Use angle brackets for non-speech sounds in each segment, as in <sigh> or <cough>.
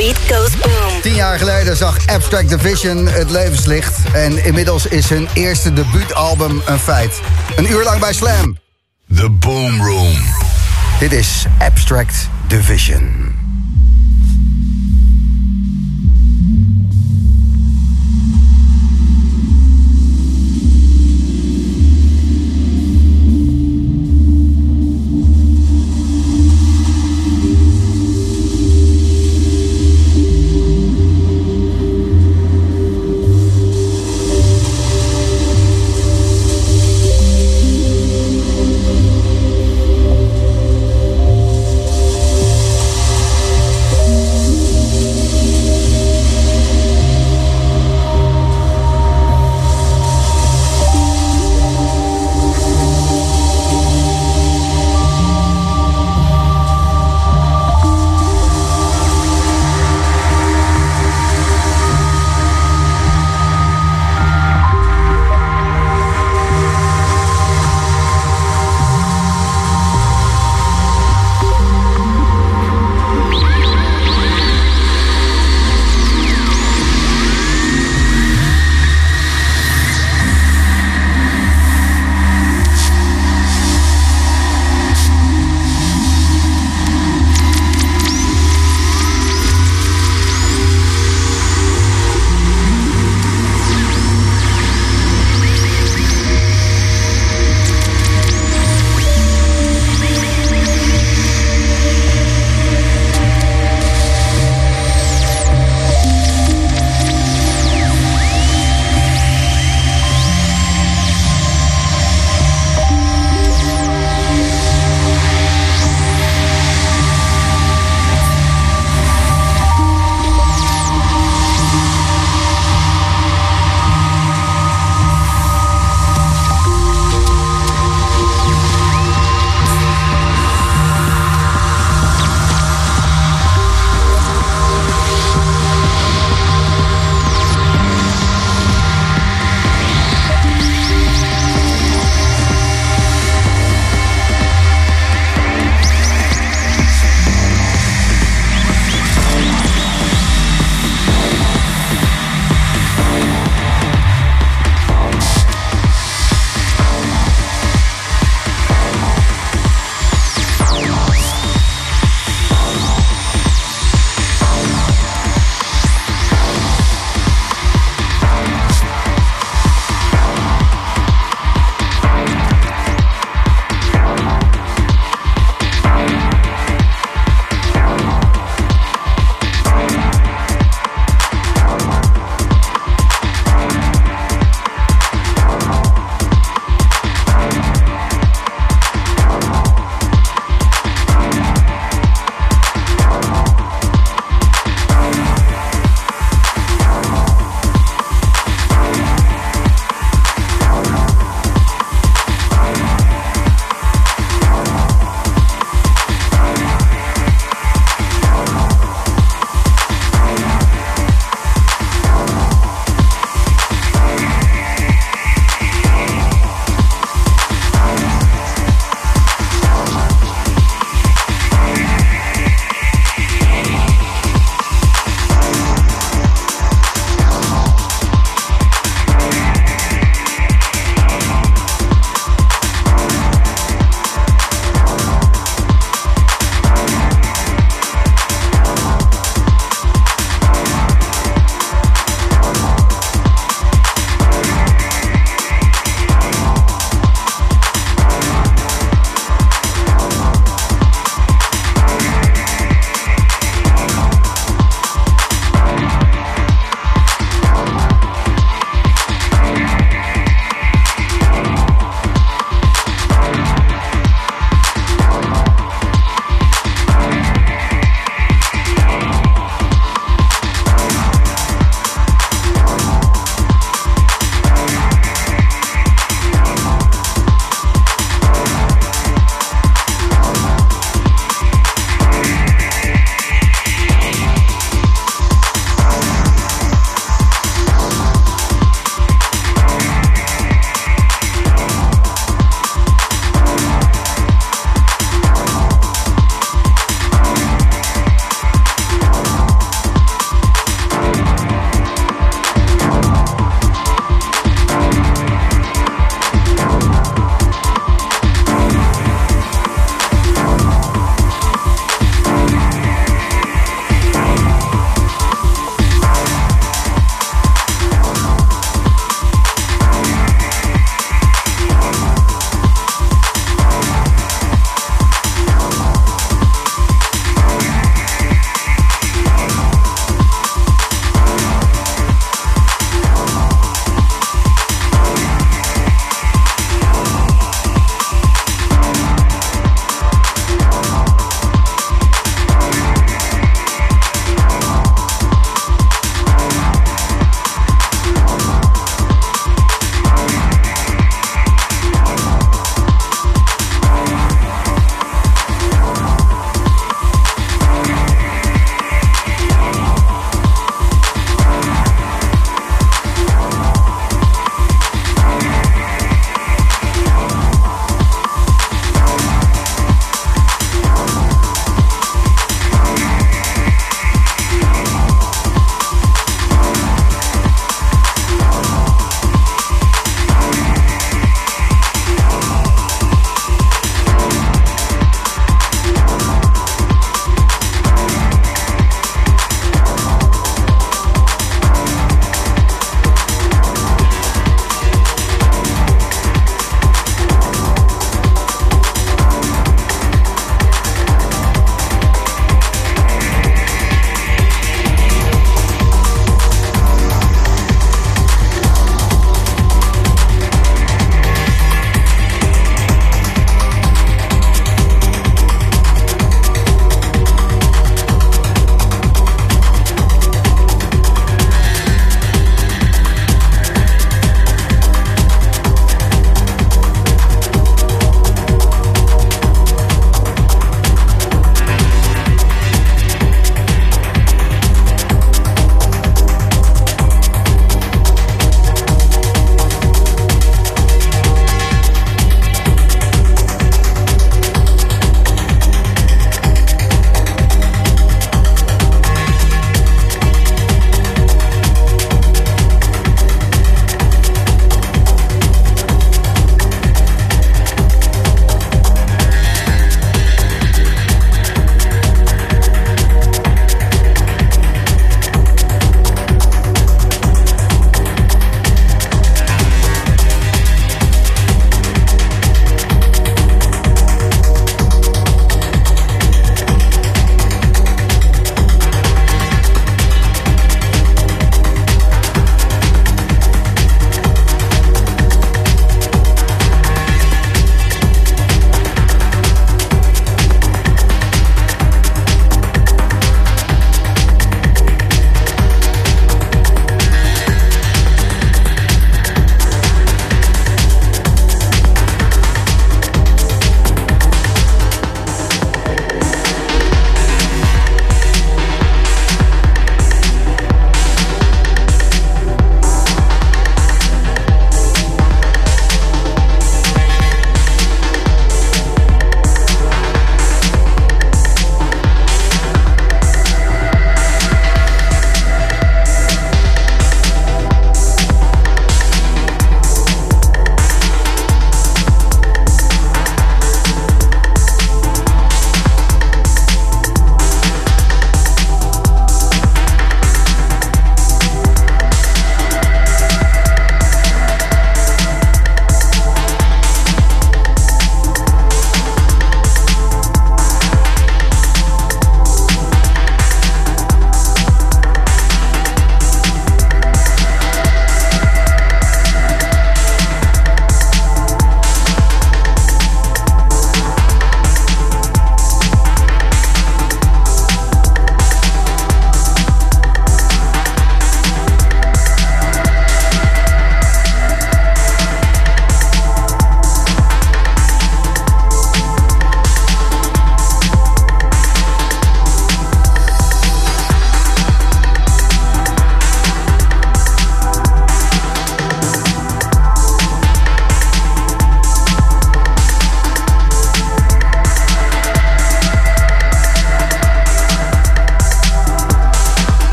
beat goes boom. Tien jaar geleden zag Abstract Division het levenslicht. En inmiddels is hun eerste debuutalbum een feit. Een uur lang bij Slam. The Boom Room. Dit is Abstract Division.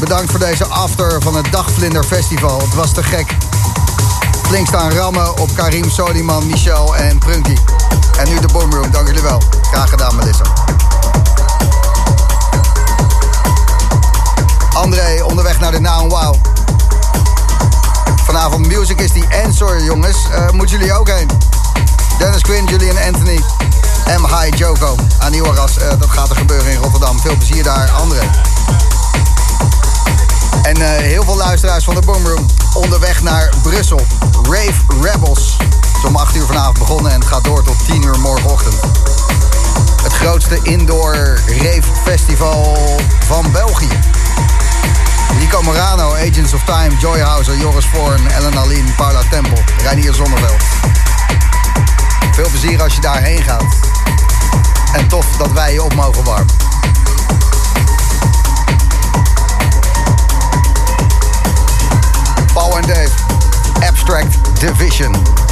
Bedankt voor deze after van het Dagvlinder Festival. Het was te gek. Flink staan rammen op Karim Soliman, Michel en Prunky. En nu de Boomroom, dank jullie wel. Graag gedaan Melissa. André, onderweg naar de Now Wow. Vanavond Music is die Answer, jongens. Uh, moeten jullie ook heen. Dennis Quinn, Julian Anthony, M. High Joko. Aniwaras, uh, dat gaat er gebeuren in Rotterdam. Veel plezier daar, André. En uh, heel veel luisteraars van de Boomroom onderweg naar Brussel. Rave Rebels. Is om 8 uur vanavond begonnen en het gaat door tot 10 uur morgenochtend. Het grootste indoor rave festival van België. Nico Morano, Agents of Time, Joy Houser, Joris Voorn, Ellen Aline, Paula Tempel, Reinier Zonneveld. Veel plezier als je daarheen gaat. En tof dat wij je op mogen warmen. Paul en Dave, Abstract Division.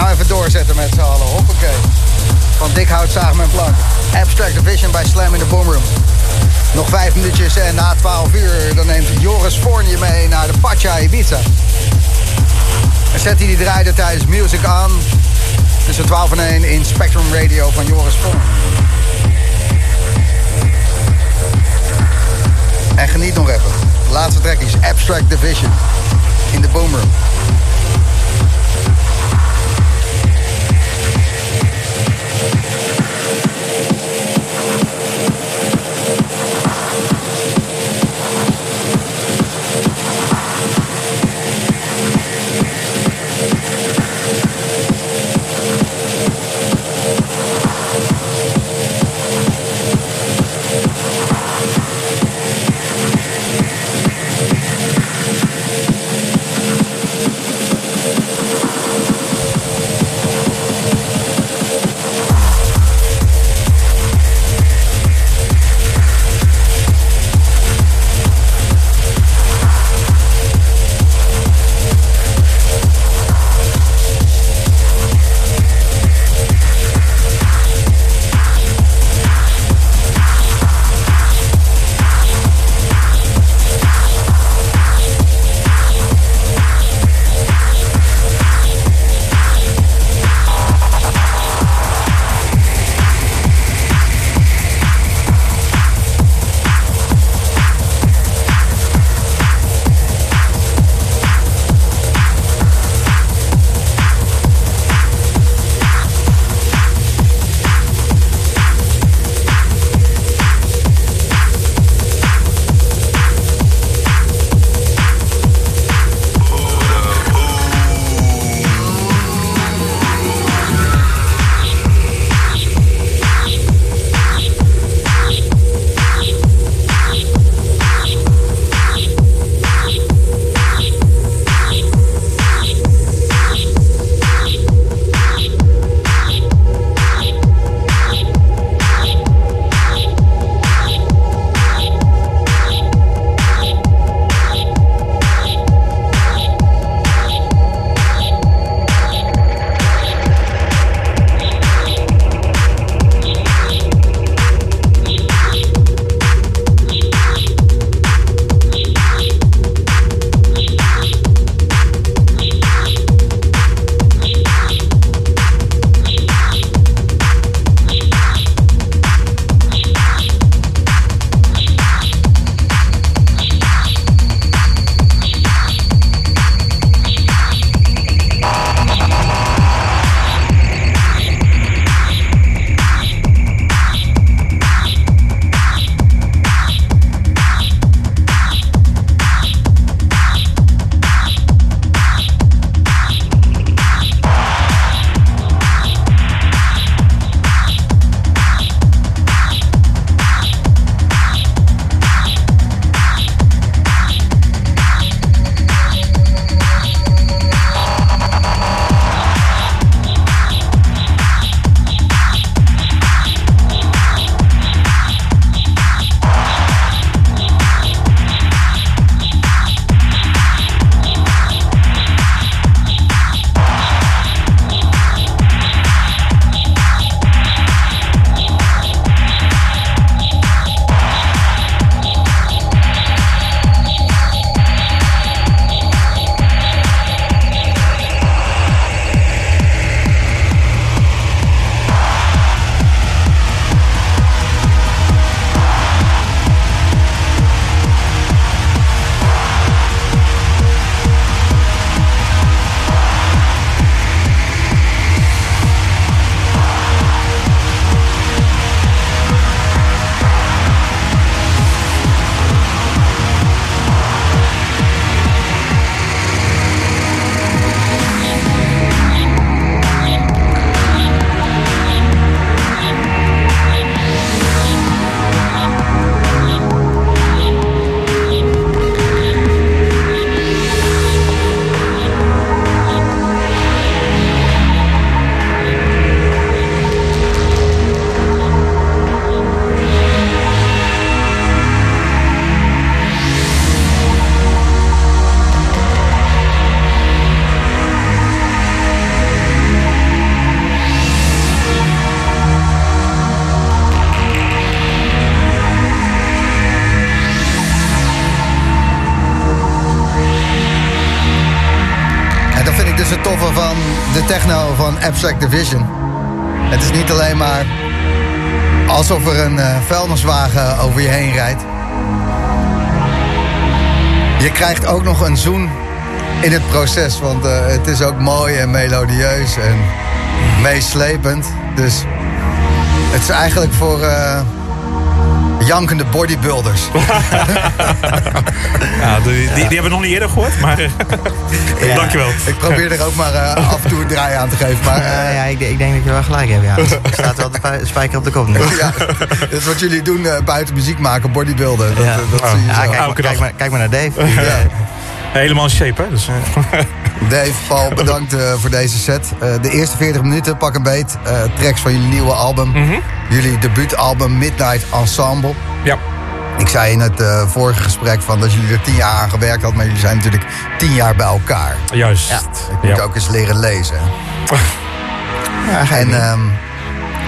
Nou even doorzetten met z'n allen. Hoppakee. Van dik hout zagen mijn plank. Abstract Division bij Slam in de Boomroom. Nog vijf minuutjes en na 12 uur dan neemt Joris Voorn je mee naar de Pacha Ibiza. En zet die draaide tijdens Music On tussen 12 en 1 in Spectrum Radio van Joris Voorn. En geniet nog even. Laatste track is Abstract Division in de Boomroom. Techno van Abstract Division. Het is niet alleen maar alsof er een uh, vuilniswagen over je heen rijdt. Je krijgt ook nog een zoen in het proces, want uh, het is ook mooi en melodieus en meeslepend. Dus het is eigenlijk voor... Uh, jankende bodybuilders. <laughs> ja, die, die, die, hebben we nog niet eerder gehoord, maar <laughs> ja, dankjewel. Ik probeer er ook maar uh, <laughs> af en toe een draai aan te geven. Maar, uh, ja, ik, ik, denk dat je wel gelijk hebt. Ja. Er staat wel de spijker op de kop nu. ja, dat is wat jullie doen buiten muziek maken, bodybuilden. Dat, ja. dat oh. zie je ja, kijk, maar, kijk, maar, kijk, maar, naar Dave. ja. Helemaal in shape, hè? Dus, Dave, Paul, bedankt uh, voor deze set. Uh, de eerste 40 minuten, pak een beet. Uh, tracks van jullie nieuwe album. Mm -hmm. Jullie debuutalbum Midnight Ensemble. Ja. Ik zei in het vorige gesprek van dat jullie er tien jaar aan gewerkt hadden... maar jullie zijn natuurlijk tien jaar bij elkaar. Juist. Ja. Ik moet ja. ook eens leren lezen. <laughs> ja, en um,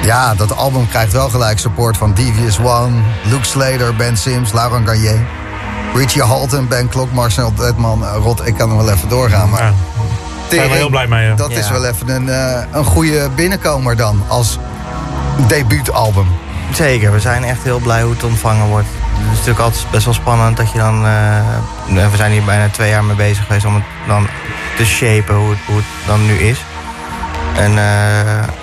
ja, dat album krijgt wel gelijk support van Devious One... Luke Slater, Ben Sims, Laurent Garnier... Richie Halton, Ben Klok, Marcel Detman, Rot. Ik kan er wel even doorgaan, maar... Ja. Daar ben ik heel blij mee. Ja. Dat is wel even een, uh, een goede binnenkomer dan, als debuutalbum. Zeker, we zijn echt heel blij hoe het ontvangen wordt. Het is natuurlijk altijd best wel spannend dat je dan... Uh, we zijn hier bijna twee jaar mee bezig geweest om het dan te shapen hoe het, hoe het dan nu is. En uh,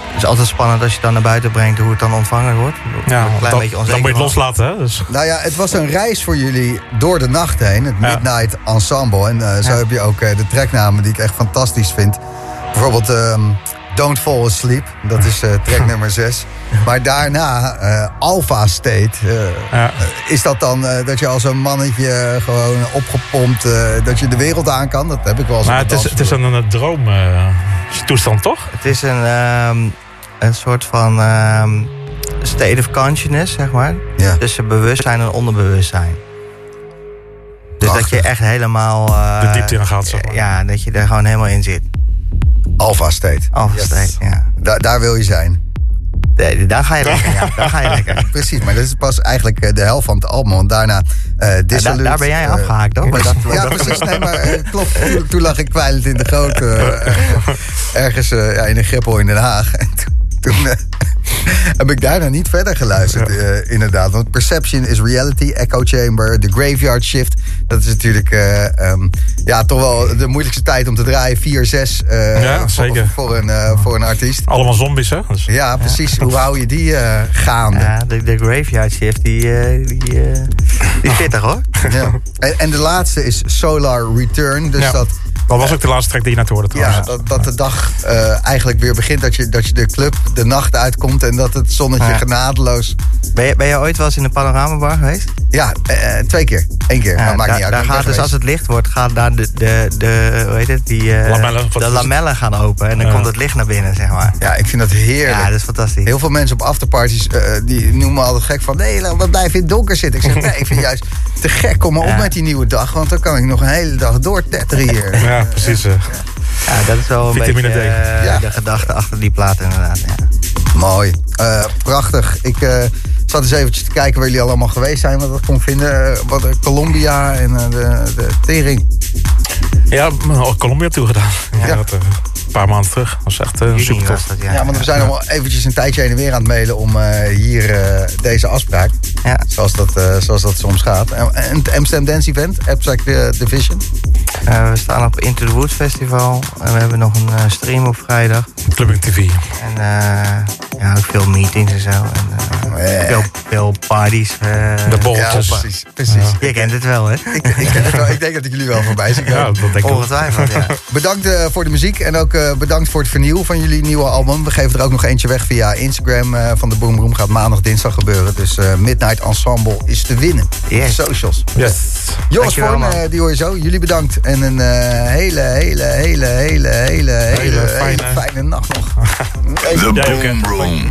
het is altijd spannend als je het dan naar buiten brengt hoe het dan ontvangen wordt. Ja, een klein dan, beetje onzeker dan moet je het loslaten. Hè? Dus. Nou ja, het was een reis voor jullie door de nacht heen. Het Ja. Midnight Ensemble. En uh, zo Ja. heb je ook uh, de tracknamen die ik echt fantastisch vind. Bijvoorbeeld um, Don't Fall Asleep. Dat is uh, track <laughs> nummer 6. Maar daarna Alpha State. Ja. is dat dan dat je als een mannetje gewoon opgepompt... dat je de wereld aan kan? Dat heb ik wel eens Maar het is, het is een, een droomtoestand, toch? Het is een, ehm, een soort van ehm, state of consciousness, zeg maar. Ja. Tussen bewustzijn en onderbewustzijn. Dus dat je echt helemaal... eh, De diepte in gaat, zeg maar. Ja, dat je er gewoon helemaal in zit. Alpha State. Alpha Yes. state, ja. Da- daar wil je zijn. Nee, daar ga je <laughs> lekker, ja. Daar ga je lekker. Precies, maar dat is pas eigenlijk eh, de helft van het album. Want daarna Ja, Dissolute, daar, daar ben jij eh, afgehaakt. Maar dat, Ja, dat- precies. Nee, maar klopt. Toen, toen lag ik kwijlend in de goot. <laughs> ergens ja, in een greppel in Den Haag. En toen, <laughs> toen eh, heb ik daarna niet verder geluisterd, eh, inderdaad. Want Perception is Reality, Echo Chamber, The Graveyard Shift. Dat is natuurlijk eh, ehm, ja, toch wel de moeilijkste tijd om te draaien. 4, 6 eh, Ja, voor, zeker. voor, een, eh, voor een artiest. Allemaal zombies, hè? Dus, Ja, precies. Hoe hou je die eh, gaande? ja, de, de graveyard shift, die, eh, die, eh, die is pittig, hoor. Ja. En, en de laatste is Solar Return. Dus Ja. dat, dat was ook de laatste track die je net hoorde ja, dat, dat de dag eh, eigenlijk weer begint. Dat je, dat je de club de nacht uitkomt. En dat het zonnetje Ja. genadeloos... Ben je, ben je ooit wel eens in de panoramabar geweest? Ja, eh, twee keer. Eén keer. Ja, maar maakt niet uit. daar gaat dus geweest. als het licht wordt, gaat daar de, de, de hoe heet het, die, eh, Lamellen, de lamellen gaan open en dan Ja. komt het licht naar binnen, zeg maar. Ja, ik vind dat heerlijk. Ja, dat is fantastisch. Heel veel mensen op afterparties eh, die noemen me altijd gek van... nee, we blijven in het donker zitten. Ik zeg, nee, ik vind <laughs> juist te gek. Kom maar op Ja. met die nieuwe dag. Want dan kan ik nog een hele dag doortetteren hier. Ja, precies. Ja, dat is wel een Vitamine beetje D. eh, Ja. de gedachte achter die plaat inderdaad. Ja. Mooi. Eh, prachtig. Ik eh, zat eens eventjes te kijken waar jullie allemaal geweest zijn. Wat ik kon vinden. Wat, Colombia en eh, de, de tering. Ja, naar Colombia toe gedaan. Ja, Ja. Dat, een paar maanden terug. Dat was echt uh, Juni super tof. dat, ja. Ja, want we zijn allemaal eventjes een tijdje heen en weer aan het mailen... om eh, hier eh, deze afspraak, Ja. zoals dat, eh, zoals dat soms gaat. En en het Amsterdam Dance Event, Abstract Division. Eh, we staan op Into the Woods Festival en we hebben nog een eh, stream op vrijdag. Clubbing TV. En eh, ja, ook veel meetings en zo. En, eh, veel, veel parties. De Ja, bolletjes. precies. precies. Ja. Je kent het wel, hè? Ik, ik, ken het wel. ik denk dat ik jullie wel voorbij zie Ja, dat denk ik. Ongetwijfeld, ja. <laughs> Bedankt eh, voor de muziek en ook eh, bedankt voor het vernieuwen van jullie nieuwe album. We geven er ook nog eentje weg via Instagram eh, van de Boom Room. Gaat maandag, dinsdag gebeuren. Dus eh, Midnight Ensemble is te winnen. Yes. Socials. Yes. Joris Dankjewel, Vorm, man. eh, die hoor je zo. Jullie bedankt. En een eh, hele, hele, hele, hele, hele, hele, hele fijne- fijne nacht nog. <laughs> Hè? Boom Room.